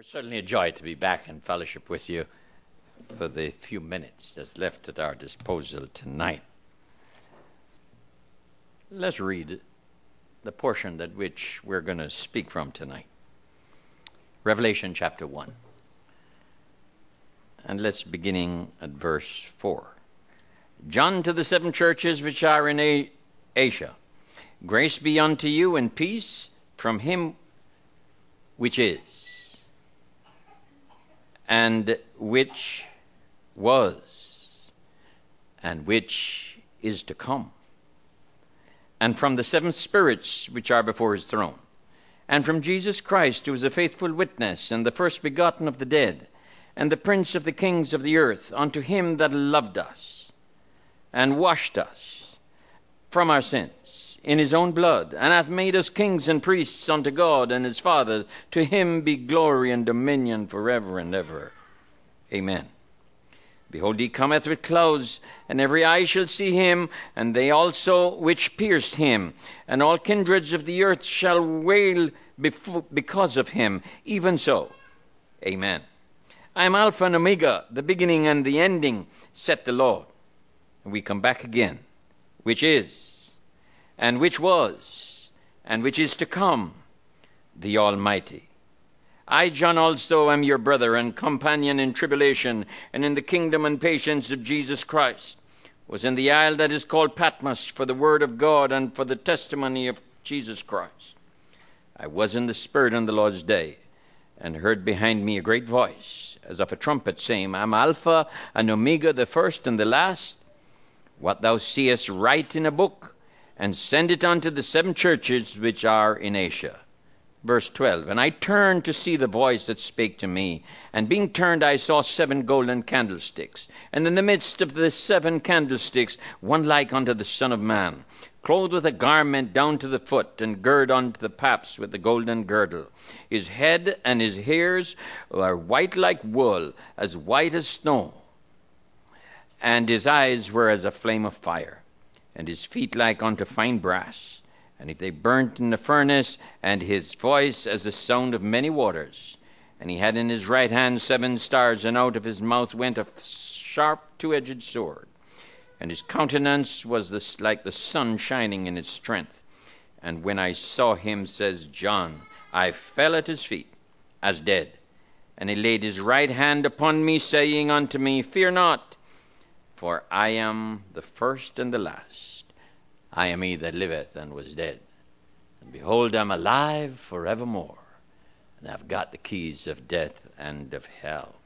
It's certainly a joy to be back in fellowship with you for the few minutes that's left at our disposal tonight. Let's read the portion that which we're going to speak from tonight. Revelation chapter 1. And let's beginning at verse 4. John to the seven churches which are in Asia. Grace be unto you and peace from him which is and which was, and which is to come, and from the seven spirits which are before his throne, and from Jesus Christ, who is a faithful witness, and the first begotten of the dead, and the prince of the kings of the earth, unto him that loved us, and washed us from our sins in his own blood, and hath made us kings and priests unto God and his Father. To him be glory and dominion forever and ever. Amen. Behold, he cometh with clouds, and every eye shall see him, and they also which pierced him, and all kindreds of the earth shall wail because of him. Even so. Amen. I am Alpha and Omega, the beginning and the ending, said the Lord. And we come back again, which is and which was, and which is to come, the Almighty. I, John, also am your brother and companion in tribulation and in the kingdom and patience of Jesus Christ, was in the isle that is called Patmos for the word of God and for the testimony of Jesus Christ. I was in the Spirit on the Lord's day, and heard behind me a great voice, as of a trumpet, saying, I'm Alpha and Omega, the first and the last. What thou seest, write in a book and send it unto the seven churches which are in Asia. Verse 12 And I turned to see the voice that spake to me. And being turned, I saw seven golden candlesticks. And in the midst of the seven candlesticks, one like unto the Son of Man, clothed with a garment down to the foot, and girt unto the paps with a golden girdle. His head and his hairs were white like wool, as white as snow. And his eyes were as a flame of fire and his feet like unto fine brass. And if they burnt in the furnace, and his voice as the sound of many waters. And he had in his right hand seven stars, and out of his mouth went a sharp two edged sword. And his countenance was like the sun shining in his strength. And when I saw him, says John, I fell at his feet as dead. And he laid his right hand upon me, saying unto me, Fear not, for I am the first and the last. I am he that liveth and was dead. And behold, I'm alive forevermore, and I've got the keys of death and of hell.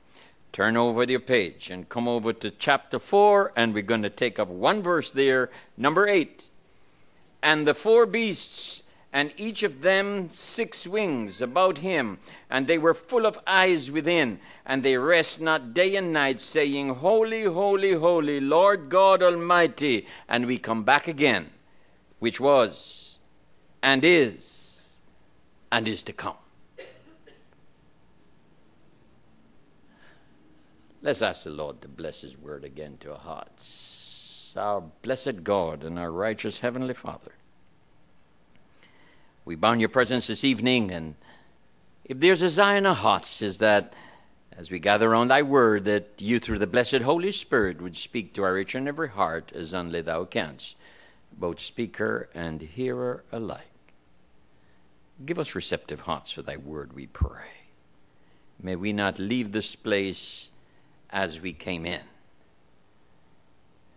Turn over your page and come over to chapter 4, and we're going to take up one verse there, number 8. And the four beasts and each of them six wings about him, and they were full of eyes within, and they rest not day and night, saying, Holy, holy, holy, Lord God Almighty. And we come back again, which was, and is, and is to come. Let's ask the Lord to bless His word again to our hearts. Our blessed God and our righteous Heavenly Father. We bound your presence this evening, and if there's a in our hearts, is that as we gather around thy word, that you through the blessed Holy Spirit would speak to our each and every heart as only thou canst, both speaker and hearer alike. Give us receptive hearts for thy word, we pray. May we not leave this place as we came in.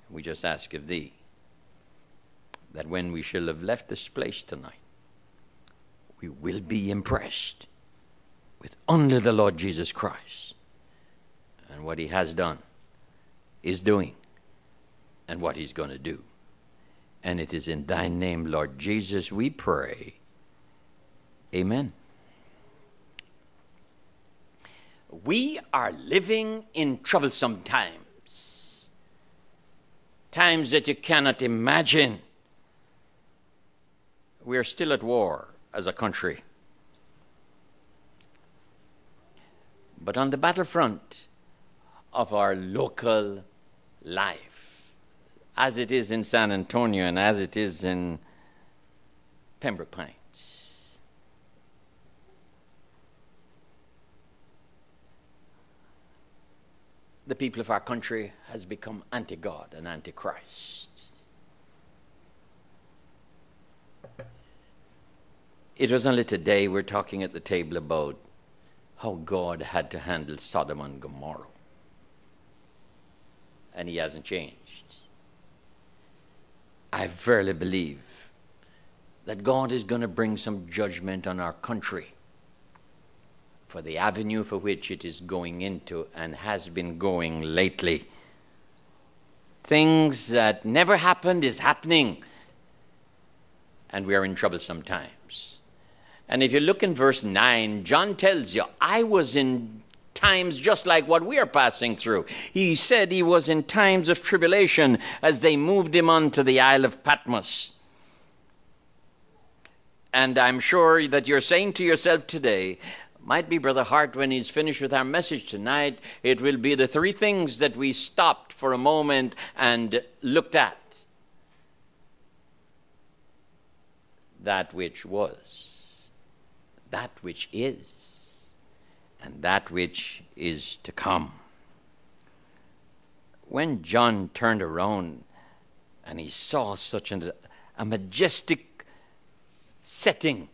We just ask of thee that when we shall have left this place tonight, we will be impressed with only the Lord Jesus Christ and what he has done, is doing, and what he's going to do. And it is in thy name, Lord Jesus, we pray. Amen. We are living in troublesome times, times that you cannot imagine. We are still at war as a country. But on the battlefront of our local life, as it is in San Antonio and as it is in Pembroke Pines, the people of our country has become anti-God and anti-Christ. It was only today we're talking at the table about how God had to handle Sodom and Gomorrah. And he hasn't changed. I verily believe that God is going to bring some judgment on our country for the avenue for which it is going into and has been going lately. Things that never happened is happening, and we are in troublesome times. And if you look in verse 9, John tells you, I was in times just like what we are passing through. He said he was in times of tribulation as they moved him on to the Isle of Patmos. And I'm sure that you're saying to yourself today, might be Brother Hart when he's finished with our message tonight, it will be the three things that we stopped for a moment and looked at. That which was, that which is, and that which is to come. When John turned around and he saw such an, a majestic setting.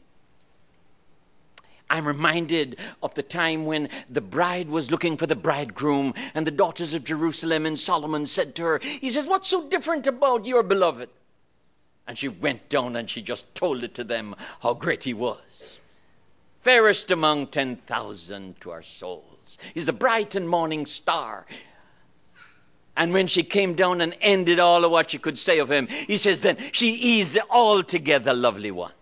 I'm reminded of the time when the bride was looking for the bridegroom, and the daughters of Jerusalem and Solomon said to her, He says, What's so different about your beloved? And she went down and she just told it to them how great he was. Fairest among 10,000 to our souls. He's the bright and morning star. And when she came down and ended all of what she could say of him, he says, Then she is the altogether lovely one.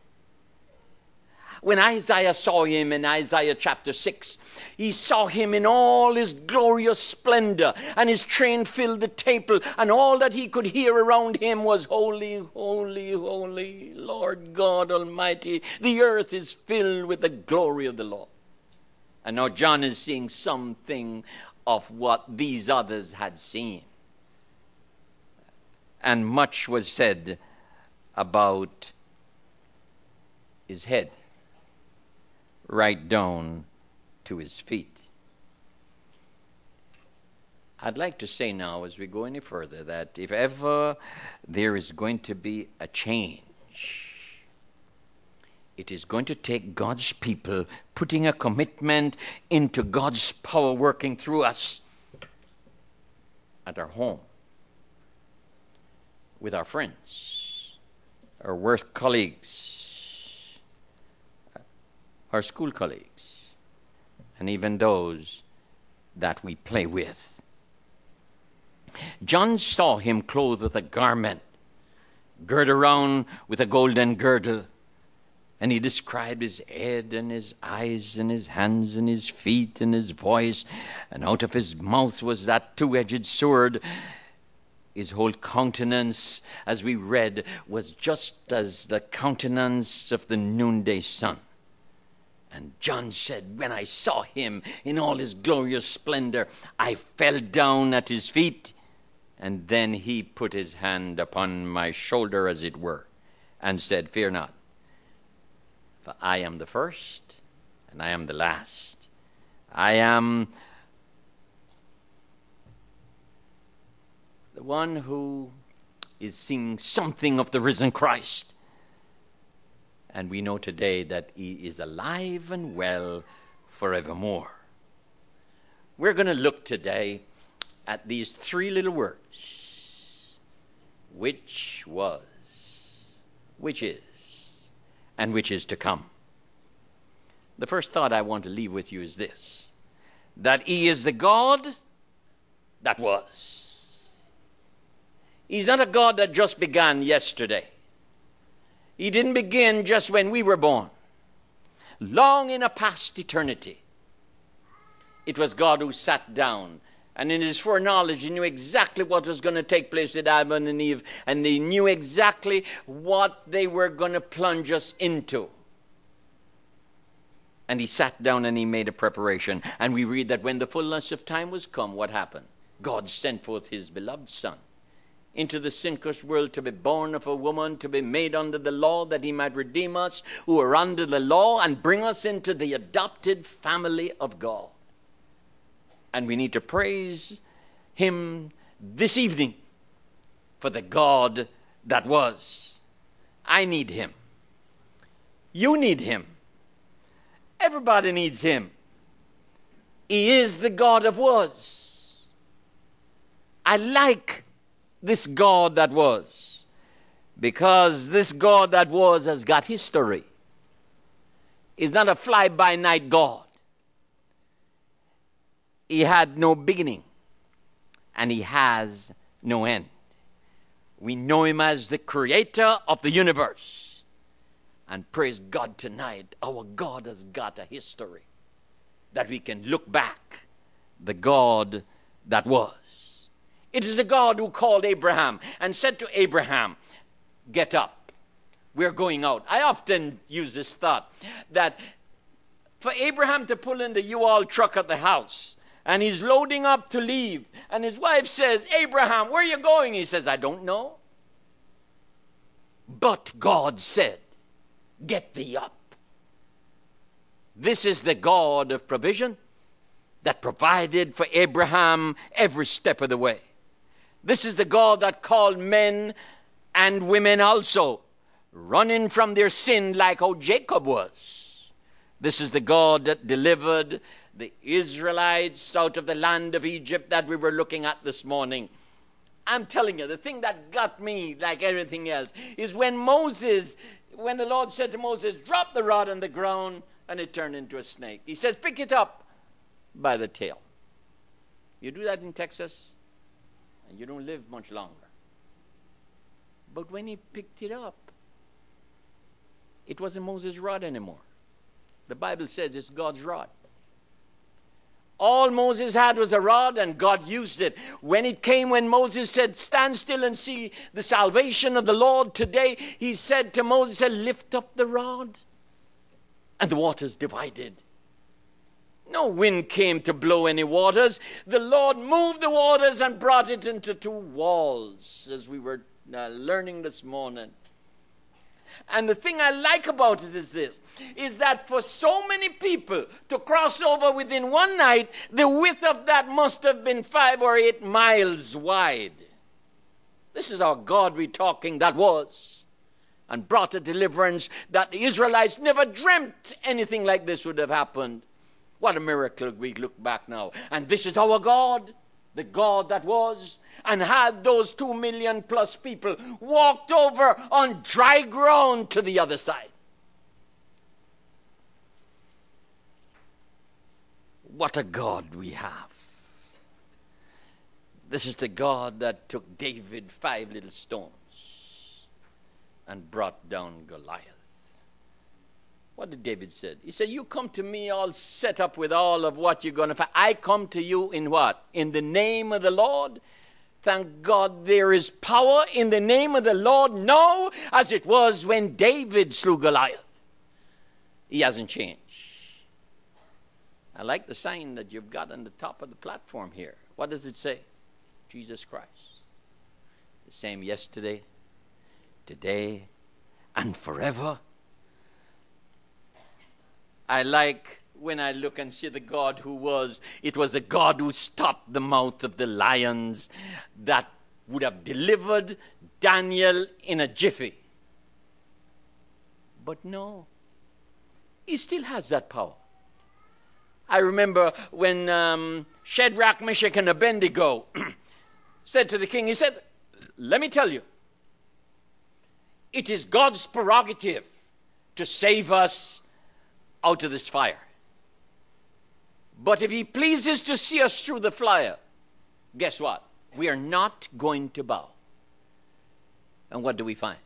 When Isaiah saw him in Isaiah chapter 6, he saw him in all his glorious splendor, and his train filled the temple, and all that he could hear around him was Holy, holy, holy, Lord God Almighty. The earth is filled with the glory of the Lord. And now John is seeing something of what these others had seen. And much was said about his head right down to his feet. I'd like to say now, as we go any further, that if ever there is going to be a change, it is going to take God's people putting a commitment into God's power working through us at our home, with our friends, our work colleagues, our school colleagues, and even those that we play with. John saw him clothed with a garment, girt around with a golden girdle, and he described his head and his eyes and his hands and his feet and his voice, and out of his mouth was that two edged sword. His whole countenance, as we read, was just as the countenance of the noonday sun. And John said, When I saw him in all his glorious splendor, I fell down at his feet. And then he put his hand upon my shoulder, as it were, and said, Fear not, for I am the first and I am the last. I am the one who is seeing something of the risen Christ. And we know today that he is alive and well forevermore. We're going to look today at these three little words which was, which is, and which is to come. The first thought I want to leave with you is this that He is the God that was. He's not a God that just began yesterday. He didn't begin just when we were born. Long in a past eternity, it was God who sat down. And in his foreknowledge, he knew exactly what was going to take place with Adam and Eve, and they knew exactly what they were going to plunge us into. And he sat down and he made a preparation. And we read that when the fullness of time was come, what happened? God sent forth his beloved Son into the sin cursed world to be born of a woman, to be made under the law, that he might redeem us who are under the law and bring us into the adopted family of God. And we need to praise Him this evening for the God that was. I need Him. You need Him. Everybody needs Him. He is the God of was. I like this God that was because this God that was has got history. He's not a fly by night God. He had no beginning and he has no end. We know him as the creator of the universe. And praise God tonight, our God has got a history that we can look back, the God that was. It is the God who called Abraham and said to Abraham, Get up, we're going out. I often use this thought that for Abraham to pull in the U Haul truck at the house, and he's loading up to leave, and his wife says, Abraham, where are you going? He says, I don't know. But God said, Get thee up. This is the God of provision that provided for Abraham every step of the way. This is the God that called men and women also, running from their sin like how Jacob was. This is the God that delivered the Israelites out of the land of Egypt that we were looking at this morning. I'm telling you, the thing that got me, like everything else, is when Moses, when the Lord said to Moses, drop the rod on the ground, and it turned into a snake. He says, pick it up by the tail. You do that in Texas, and you don't live much longer. But when he picked it up, it wasn't Moses' rod anymore. The Bible says it's God's rod. All Moses had was a rod, and God used it. When it came, when Moses said, Stand still and see the salvation of the Lord today, he said to Moses, Lift up the rod. And the waters divided. No wind came to blow any waters. The Lord moved the waters and brought it into two walls, as we were uh, learning this morning. And the thing I like about it is this is that for so many people to cross over within one night, the width of that must have been five or eight miles wide. This is our God we're talking that was and brought a deliverance that the Israelites never dreamt anything like this would have happened. What a miracle we look back now. And this is our God, the God that was, and had those two million plus people walked over on dry ground to the other side. What a God we have. This is the God that took David five little stones and brought down Goliath. What did David say? He said, You come to me all set up with all of what you're going to find. I come to you in what? In the name of the Lord Thank God there is power in the name of the Lord now as it was when David slew Goliath. He hasn't changed. I like the sign that you've got on the top of the platform here. What does it say? Jesus Christ. The same yesterday, today, and forever. I like when I look and see the God who was, it was the God who stopped the mouth of the lions that would have delivered Daniel in a jiffy. But no, he still has that power. I remember when um, Shadrach, Meshach, and Abednego said to the king, he said, Let me tell you, it is God's prerogative to save us out of this fire. But if he pleases to see us through the fire, guess what? We are not going to bow. And what do we find?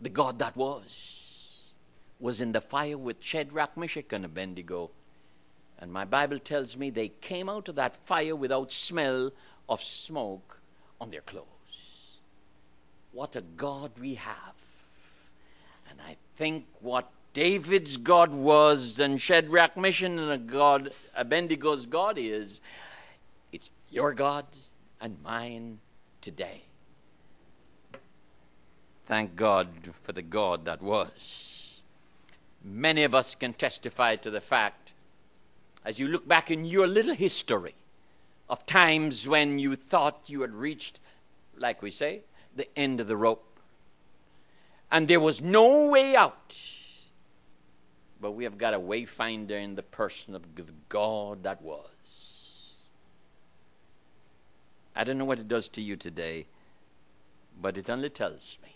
The God that was was in the fire with Shadrach, Meshach, and Abednego. And my Bible tells me they came out of that fire without smell of smoke on their clothes. What a God we have. And I think what David's God was and Shadrach, Meshach, and God, Abednego's God is. It's your God and mine today. Thank God for the God that was. Many of us can testify to the fact, as you look back in your little history of times when you thought you had reached, like we say, the end of the rope. And there was no way out. But we have got a wayfinder in the person of the God that was. I don't know what it does to you today, but it only tells me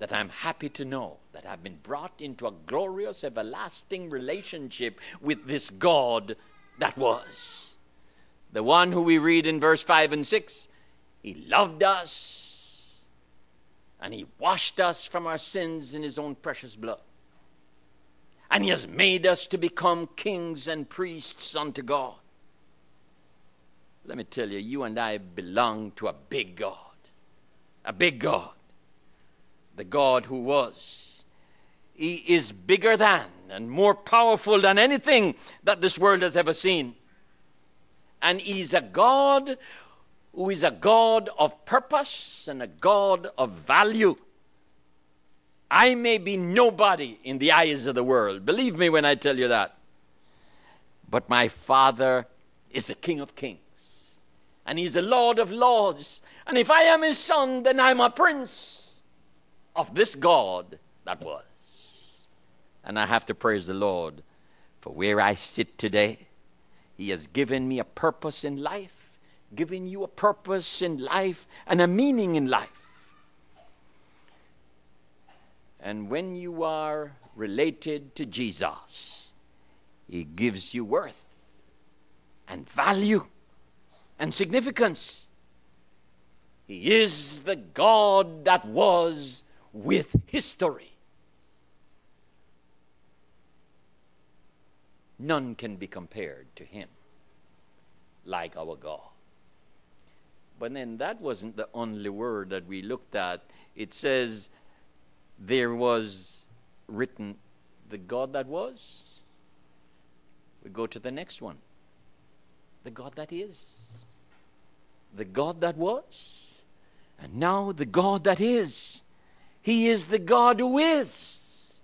that I'm happy to know that I've been brought into a glorious, everlasting relationship with this God that was. The one who we read in verse 5 and 6 He loved us and He washed us from our sins in His own precious blood. And He has made us to become kings and priests unto God. Let me tell you, you and I belong to a big God. A big God. The God who was. He is bigger than and more powerful than anything that this world has ever seen. And He's a God who is a God of purpose and a God of value. I may be nobody in the eyes of the world. Believe me when I tell you that. But my Father is the King of Kings and he's the Lord of Lords. And if I am his son, then I'm a prince of this God that was. And I have to praise the Lord for where I sit today. He has given me a purpose in life, given you a purpose in life and a meaning in life. And when you are related to Jesus, He gives you worth and value and significance. He is the God that was with history. None can be compared to him like our God. But then that wasn't the only word that we looked at. It says there was written the God that was. We go to the next one the God that is the God that was, and now the God that is. He is the God who is.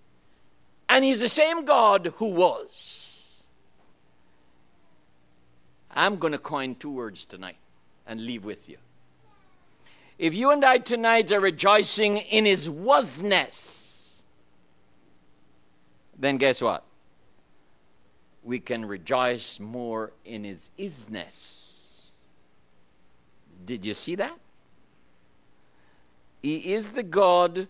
And He's the same God who was. I'm going to coin two words tonight and leave with you. If you and I tonight are rejoicing in His wasness, then guess what? We can rejoice more in His isness. Did you see that? He is the God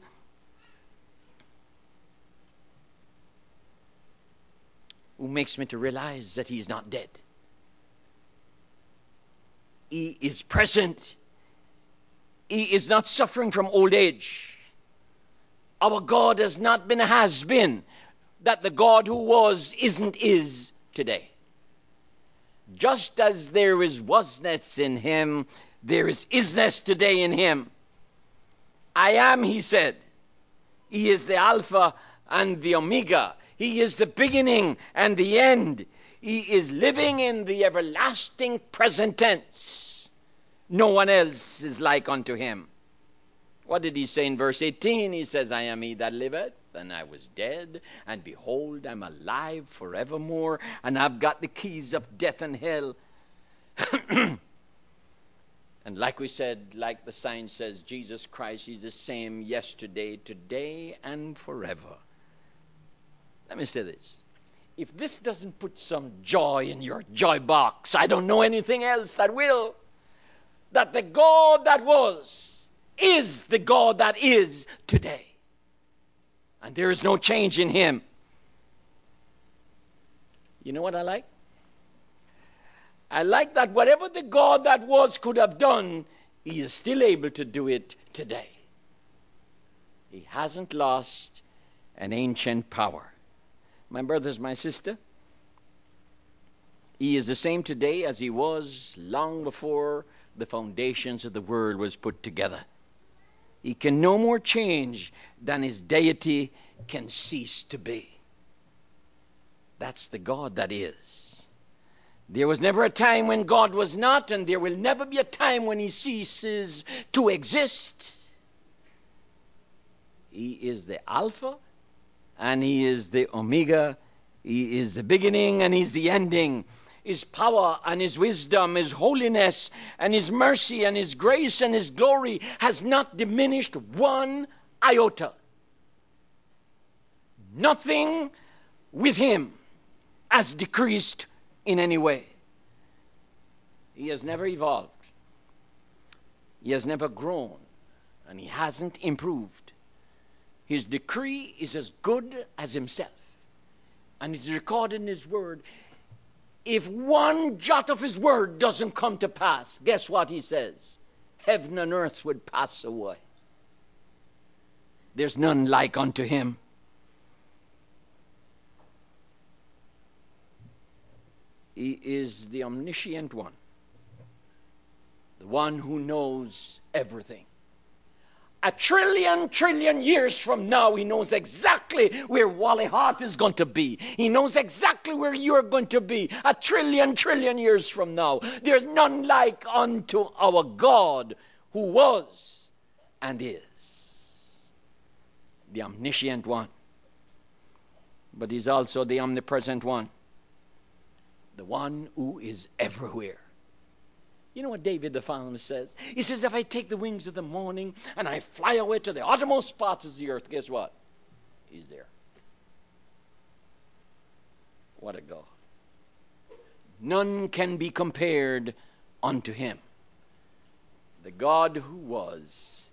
who makes me to realize that he is not dead. He is present. He is not suffering from old age. Our God has not been has been, that the God who was isn't is today. Just as there is wasness in him, there is isness today in him. I am, he said. He is the Alpha and the Omega. He is the beginning and the end. He is living in the everlasting present tense. No one else is like unto him. What did he say in verse 18? He says, I am he that liveth, and I was dead, and behold, I'm alive forevermore, and I've got the keys of death and hell. And like we said, like the sign says, Jesus Christ is the same yesterday, today, and forever. Let me say this. If this doesn't put some joy in your joy box, I don't know anything else that will. That the God that was is the God that is today. And there is no change in him. You know what I like? I like that whatever the God that was could have done, he is still able to do it today. He hasn't lost an ancient power. My brothers, my sister, he is the same today as he was long before the foundations of the world was put together. He can no more change than his deity can cease to be. That's the God that is. There was never a time when God was not, and there will never be a time when He ceases to exist. He is the Alpha and He is the Omega. He is the beginning and He's the ending. His power and His wisdom, His holiness and His mercy and His grace and His glory has not diminished one iota. Nothing with Him has decreased in any way. He has never evolved, He has never grown, and He hasn't improved. His decree is as good as Himself, and it's recorded in His Word if one jot of his word doesn't come to pass, guess what he says? Heaven and earth would pass away. There's none like unto him. He is the omniscient one, the one who knows everything a trillion, trillion years from now, he knows exactly where Wally Hart is going to be. He knows exactly where you're going to be a trillion, trillion years from now. There's none like unto our God who was and is the omniscient one. But he's also the omnipresent one, the one who is everywhere. You know what David the psalmist says? He says, If I take the wings of the morning and I fly away to the uttermost parts of the earth, guess what? He's there. What a God. None can be compared unto him. The God who was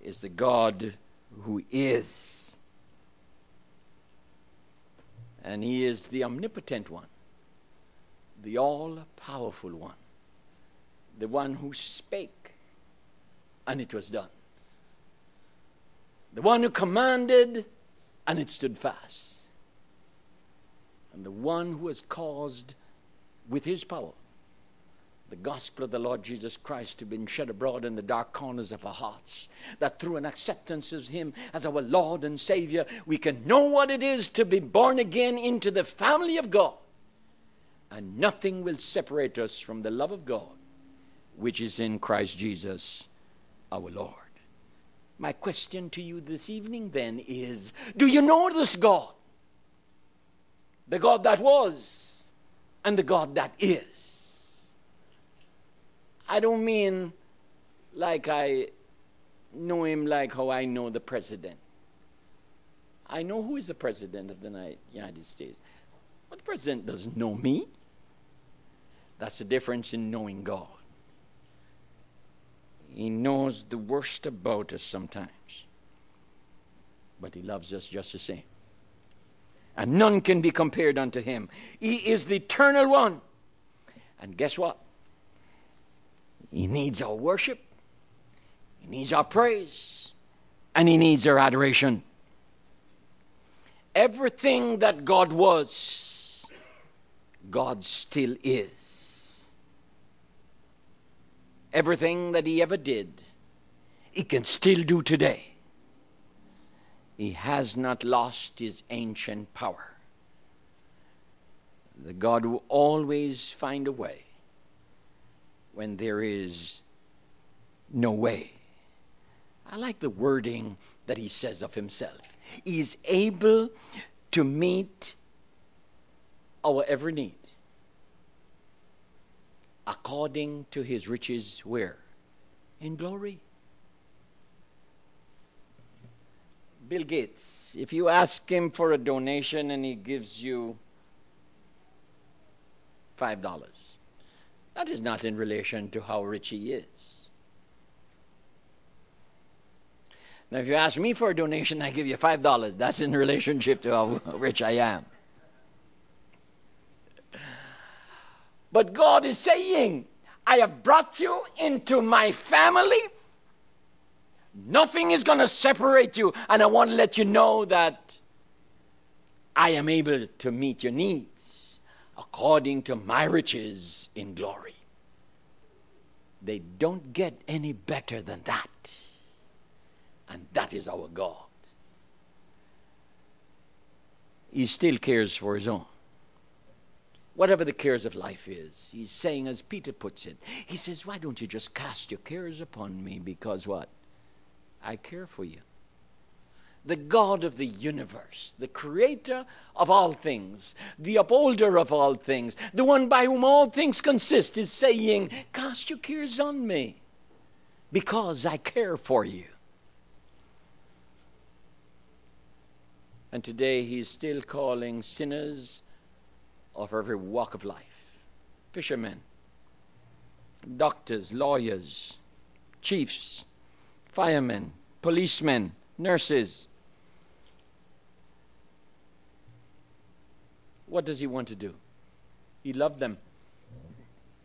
is the God who is. And he is the omnipotent one, the all powerful one the one who spake, and it was done. The one who commanded, and it stood fast. And the one who has caused, with his power, the gospel of the Lord Jesus Christ to be shed abroad in the dark corners of our hearts. That through an acceptance of Him as our Lord and Savior, we can know what it is to be born again into the family of God. And nothing will separate us from the love of God which is in Christ Jesus our Lord. My question to you this evening then is Do you know this God? The God that was and the God that is. I don't mean like I know him like how I know the president. I know who is the president of the United States. But the president doesn't know me. That's the difference in knowing God. He knows the worst about us sometimes. But He loves us just the same. And none can be compared unto Him. He is the eternal one. And guess what? He needs our worship, He needs our praise, and He needs our adoration. Everything that God was, God still is everything that he ever did, he can still do today. He has not lost his ancient power. The God who always find a way when there is no way. I like the wording that he says of himself. He is able to meet our every need according to his riches where? In glory. Bill Gates, if you ask him for a donation and he gives you $5, that is not in relation to how rich he is. Now, if you ask me for a donation, I give you $5. That's in relationship to how rich I am. But God is saying, I have brought you into my family. Nothing is going to separate you. And I want to let you know that I am able to meet your needs according to my riches in glory. They don't get any better than that. And that is our God. He still cares for his own whatever the cares of life is. He's saying, as Peter puts it, he says, Why don't you just cast your cares upon me? Because what? I care for you. the God of the universe, the creator of all things, the upholder of all things, the one by whom all things consist, is saying, Cast your cares on me because I care for you. And today he is still calling sinners of every walk of life fishermen, doctors, lawyers, chiefs, firemen, policemen, nurses. What does he want to do? He loved them.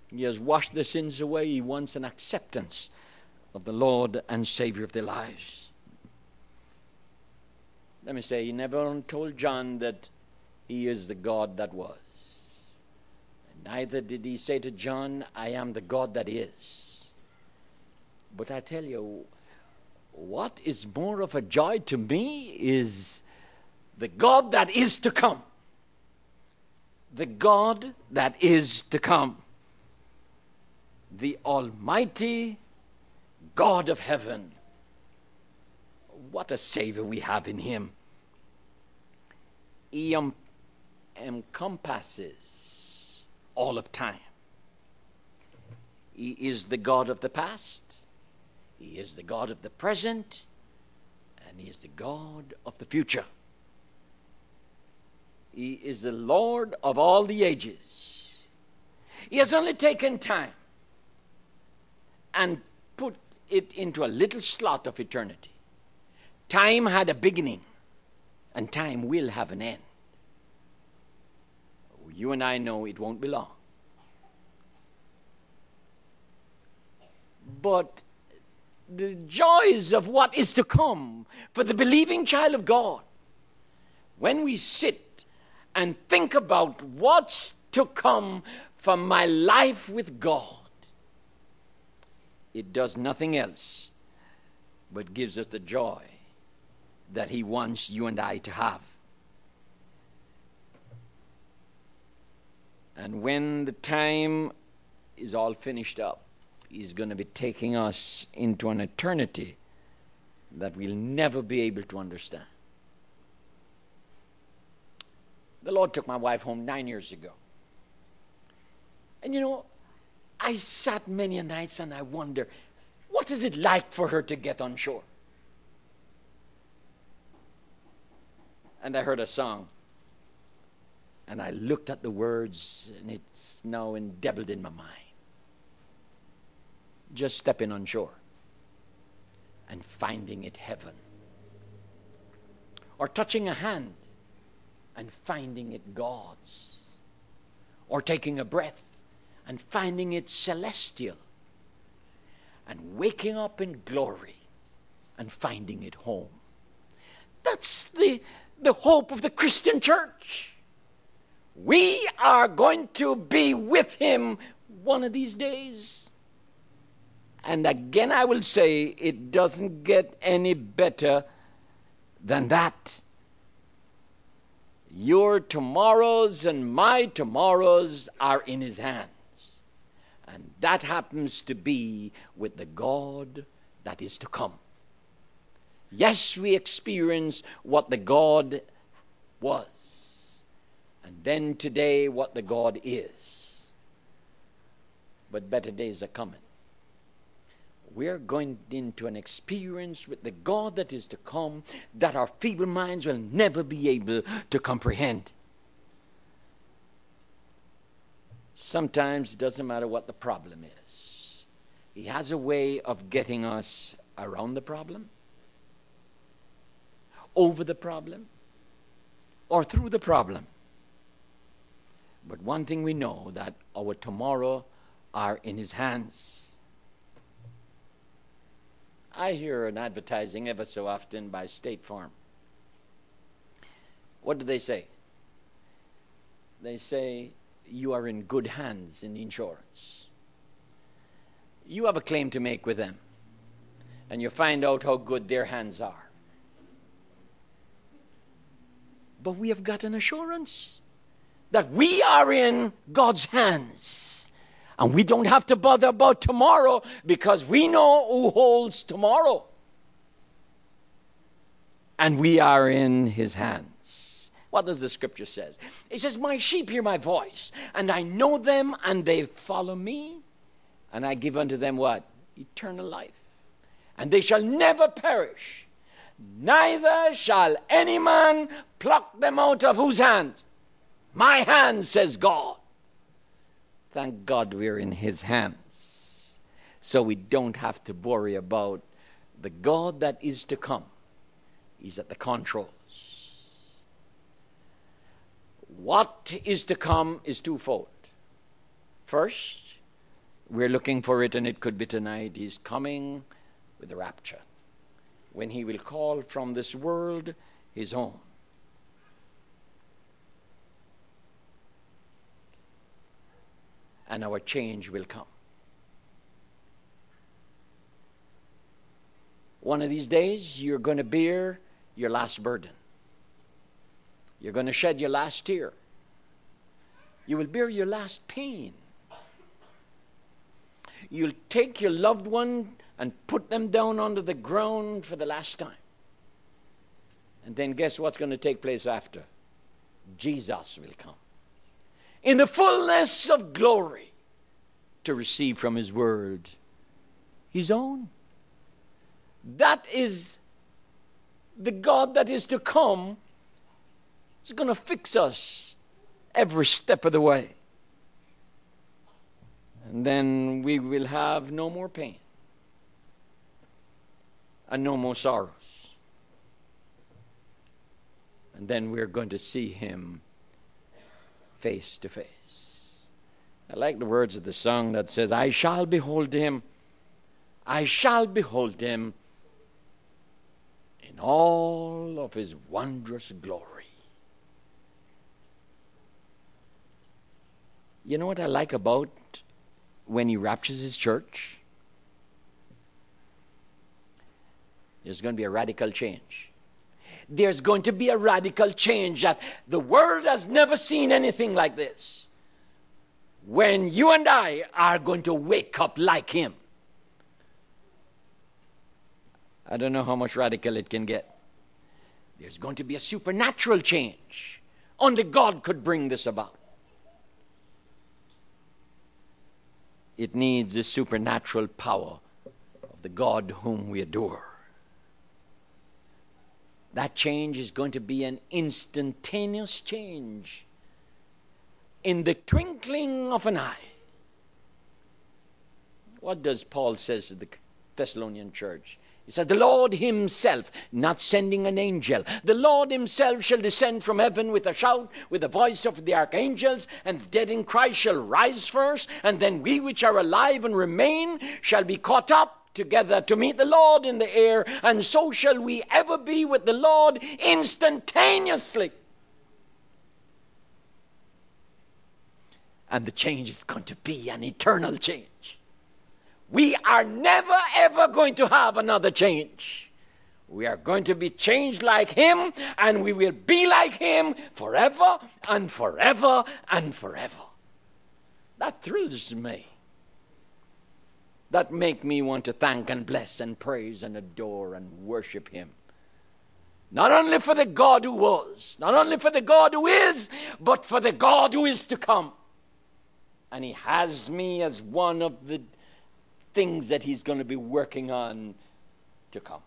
He has washed their sins away. He wants an acceptance of the Lord and Savior of their lives. Let me say, he never told John that he is the God that was. Neither did he say to John, I am the God that is. But I tell you, what is more of a joy to me is the God that is to come. The God that is to come. The Almighty God of heaven. What a Savior we have in Him. He encompasses all of time. He is the God of the past. He is the God of the present, and He is the God of the future. He is the Lord of all the ages. He has only taken time and put it into a little slot of eternity. Time had a beginning, and time will have an end. You and I know it won't be long. But the joys of what is to come for the believing child of God, when we sit and think about what's to come for my life with God, it does nothing else but gives us the joy that He wants you and I to have. And when the time is all finished up, is going to be taking us into an eternity that we'll never be able to understand. The Lord took my wife home nine years ago. And you know, I sat many nights and I wonder, what is it like for her to get on shore? And I heard a song. And I looked at the words, and it's now indelible in my mind just stepping on shore and finding it heaven. Or touching a hand and finding it God's. Or taking a breath and finding it celestial. And waking up in glory and finding it home. That's the, the hope of the Christian church. We are going to be with Him one of these days. And again, I will say it doesn't get any better than that. Your tomorrows and my tomorrows are in His hands. And that happens to be with the God that is to come. Yes, we experience what the God was, and then today what the God is. But better days are coming we're going into an experience with the God that is to come that our feeble minds will never be able to comprehend. Sometimes it doesn't matter what the problem is, He has a way of getting us around the problem, over the problem, or through the problem. But one thing we know that our tomorrow are in His hands. I hear an advertising ever so often by State Farm. What do they say? They say, You are in good hands in the insurance. You have a claim to make with them, and you find out how good their hands are. But we have got an assurance that we are in God's hands. And we don't have to bother about tomorrow because we know who holds tomorrow. and we are in his hands. What does the scripture says? It says, My sheep hear my voice, and I know them, and they follow me, and I give unto them what? Eternal life. And they shall never perish, neither shall any man pluck them out of whose hand? My hand, says God. Thank God we're in his hands. So we don't have to worry about the God that is to come He's at the controls. What is to come is twofold. First, we're looking for it, and it could be tonight. He's coming with the rapture when he will call from this world his own. And our change will come. One of these days, you're going to bear your last burden. You're going to shed your last tear. You will bear your last pain. You'll take your loved one and put them down onto the ground for the last time. And then guess what's going to take place after? Jesus will come in the fullness of glory to receive from his word his own. That is the God that is to come is going to fix us every step of the way. And then we will have no more pain and no more sorrows. And then we're going to see Him face to face. I like the words of the song that says, I shall behold Him. I shall behold Him in all of his wondrous glory. You know what I like about when he raptures his church? There's going to be a radical change. There's going to be a radical change that the world has never seen anything like this. When you and I are going to wake up like him. I don't know how much radical it can get. There's going to be a supernatural change. Only God could bring this about. It needs the supernatural power of the God whom we adore. That change is going to be an instantaneous change in the twinkling of an eye. What does Paul says to the Thessalonian church? He says, The Lord Himself, not sending an angel, the Lord Himself shall descend from heaven with a shout, with the voice of the archangels, and the dead in Christ shall rise first, and then we which are alive and remain shall be caught up together to meet the Lord in the air, and so shall we ever be with the Lord instantaneously. And the change is going to be an eternal change. We are never ever going to have another change. We are going to be changed like Him, and we will be like Him forever and forever and forever. That thrills me. That make me want to thank and bless and praise and adore and worship Him. Not only for the God who was, not only for the God who is, but for the God who is to come. And He has me as one of the things that he's going to be working on to come.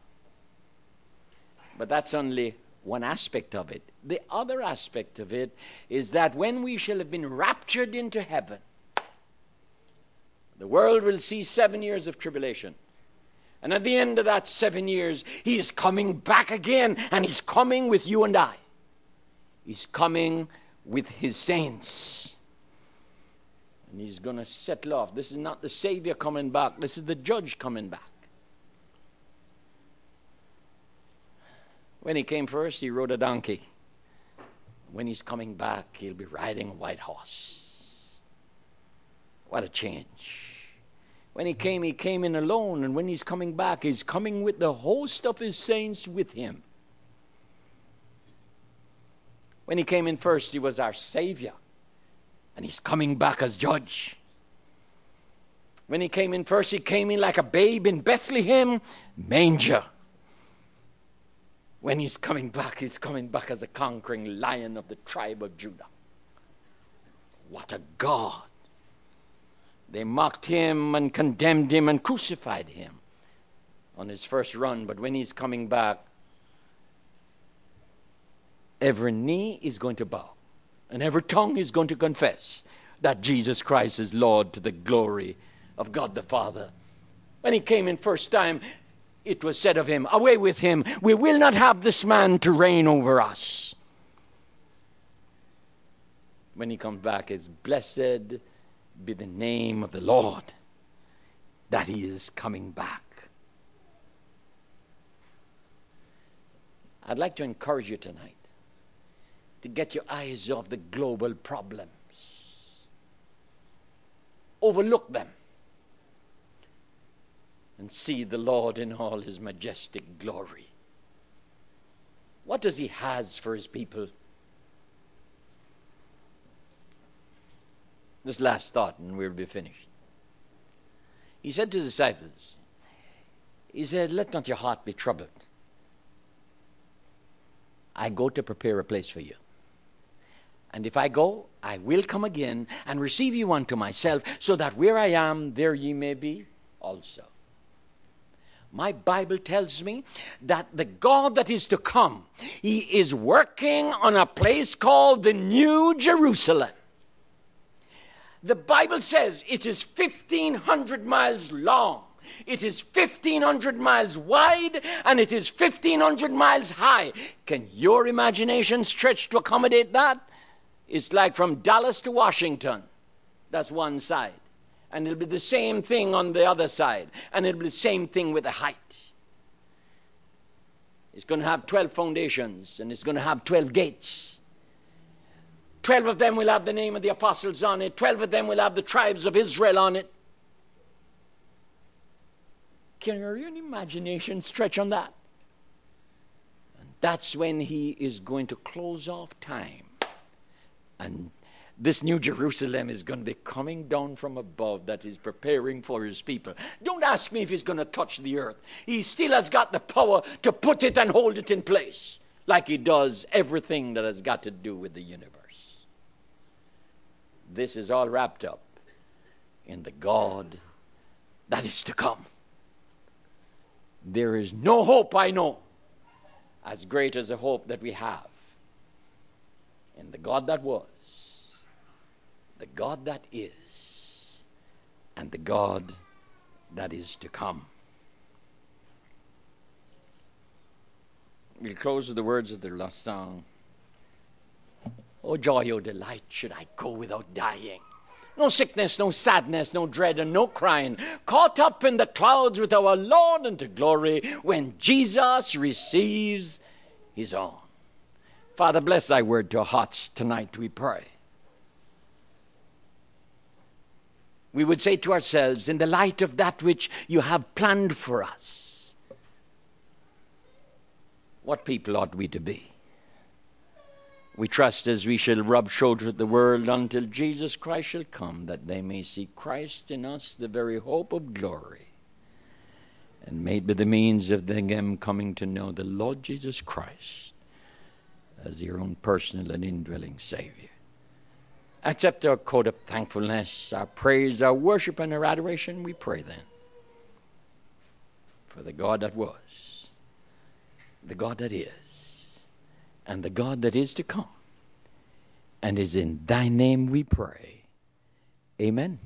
But that's only one aspect of it. The other aspect of it is that when we shall have been raptured into heaven, the world will see seven years of tribulation. And at the end of that seven years, he is coming back again, and he's coming with you and I. He's coming with his saints. And he's going to settle off. This is not the Savior coming back, this is the judge coming back. When he came first, he rode a donkey. When he's coming back, he'll be riding a white horse. What a change. When he came, he came in alone, and when he's coming back, he's coming with the host of his saints with him. When he came in first, he was our Savior and he's coming back as judge. When he came in first, he came in like a babe in Bethlehem manger. When he's coming back, he's coming back as a conquering lion of the tribe of Judah. What a God! They mocked him and condemned him and crucified him on his first run, but when he's coming back, every knee is going to bow and every tongue is going to confess that Jesus Christ is Lord to the glory of God the Father. When he came in first time, it was said of him, Away with him, we will not have this man to reign over us. When he comes back, it's blessed be the name of the Lord that he is coming back. I'd like to encourage you tonight to get your eyes off the global problems. Overlook them and see the Lord in all his majestic glory. What does he has for his people? This last thought, and we'll be finished. He said to the disciples, He said, Let not your heart be troubled. I go to prepare a place for you. And if I go, I will come again and receive you unto myself, so that where I am, there ye may be also. My Bible tells me that the God that is to come, He is working on a place called the New Jerusalem. The Bible says it is 1,500 miles long. It is 1,500 miles wide and it is 1,500 miles high. Can your imagination stretch to accommodate that? It's like from Dallas to Washington. That's one side. And it'll be the same thing on the other side. And it'll be the same thing with the height. It's going to have 12 foundations and it's going to have 12 gates. 12 of them will have the name of the apostles on it, 12 of them will have the tribes of Israel on it. Can your imagination stretch on that? And that's when he is going to close off time and this new Jerusalem is going to be coming down from above that is preparing for his people. Don't ask me if he's going to touch the earth. He still has got the power to put it and hold it in place, like he does everything that has got to do with the universe. This is all wrapped up in the God that is to come. There is no hope, I know, as great as the hope that we have in the God that was, the God that is, and the God that is to come. We close with the words of the last song. Oh, joy, oh, delight, should I go without dying? No sickness, no sadness, no dread, and no crying. Caught up in the clouds with our Lord into glory when Jesus receives his own. Father, bless thy word to our hearts tonight, we pray. We would say to ourselves, in the light of that which you have planned for us, what people ought we to be? We trust as we shall rub shoulders with the world until Jesus Christ shall come, that they may see Christ in us, the very hope of glory, and made by the means of them coming to know the Lord Jesus Christ as your own personal and indwelling Savior. Accept our code of thankfulness, our praise, our worship, and our adoration, we pray then. For the God that was, the God that is, and the God that is to come. And is in thy name we pray. Amen.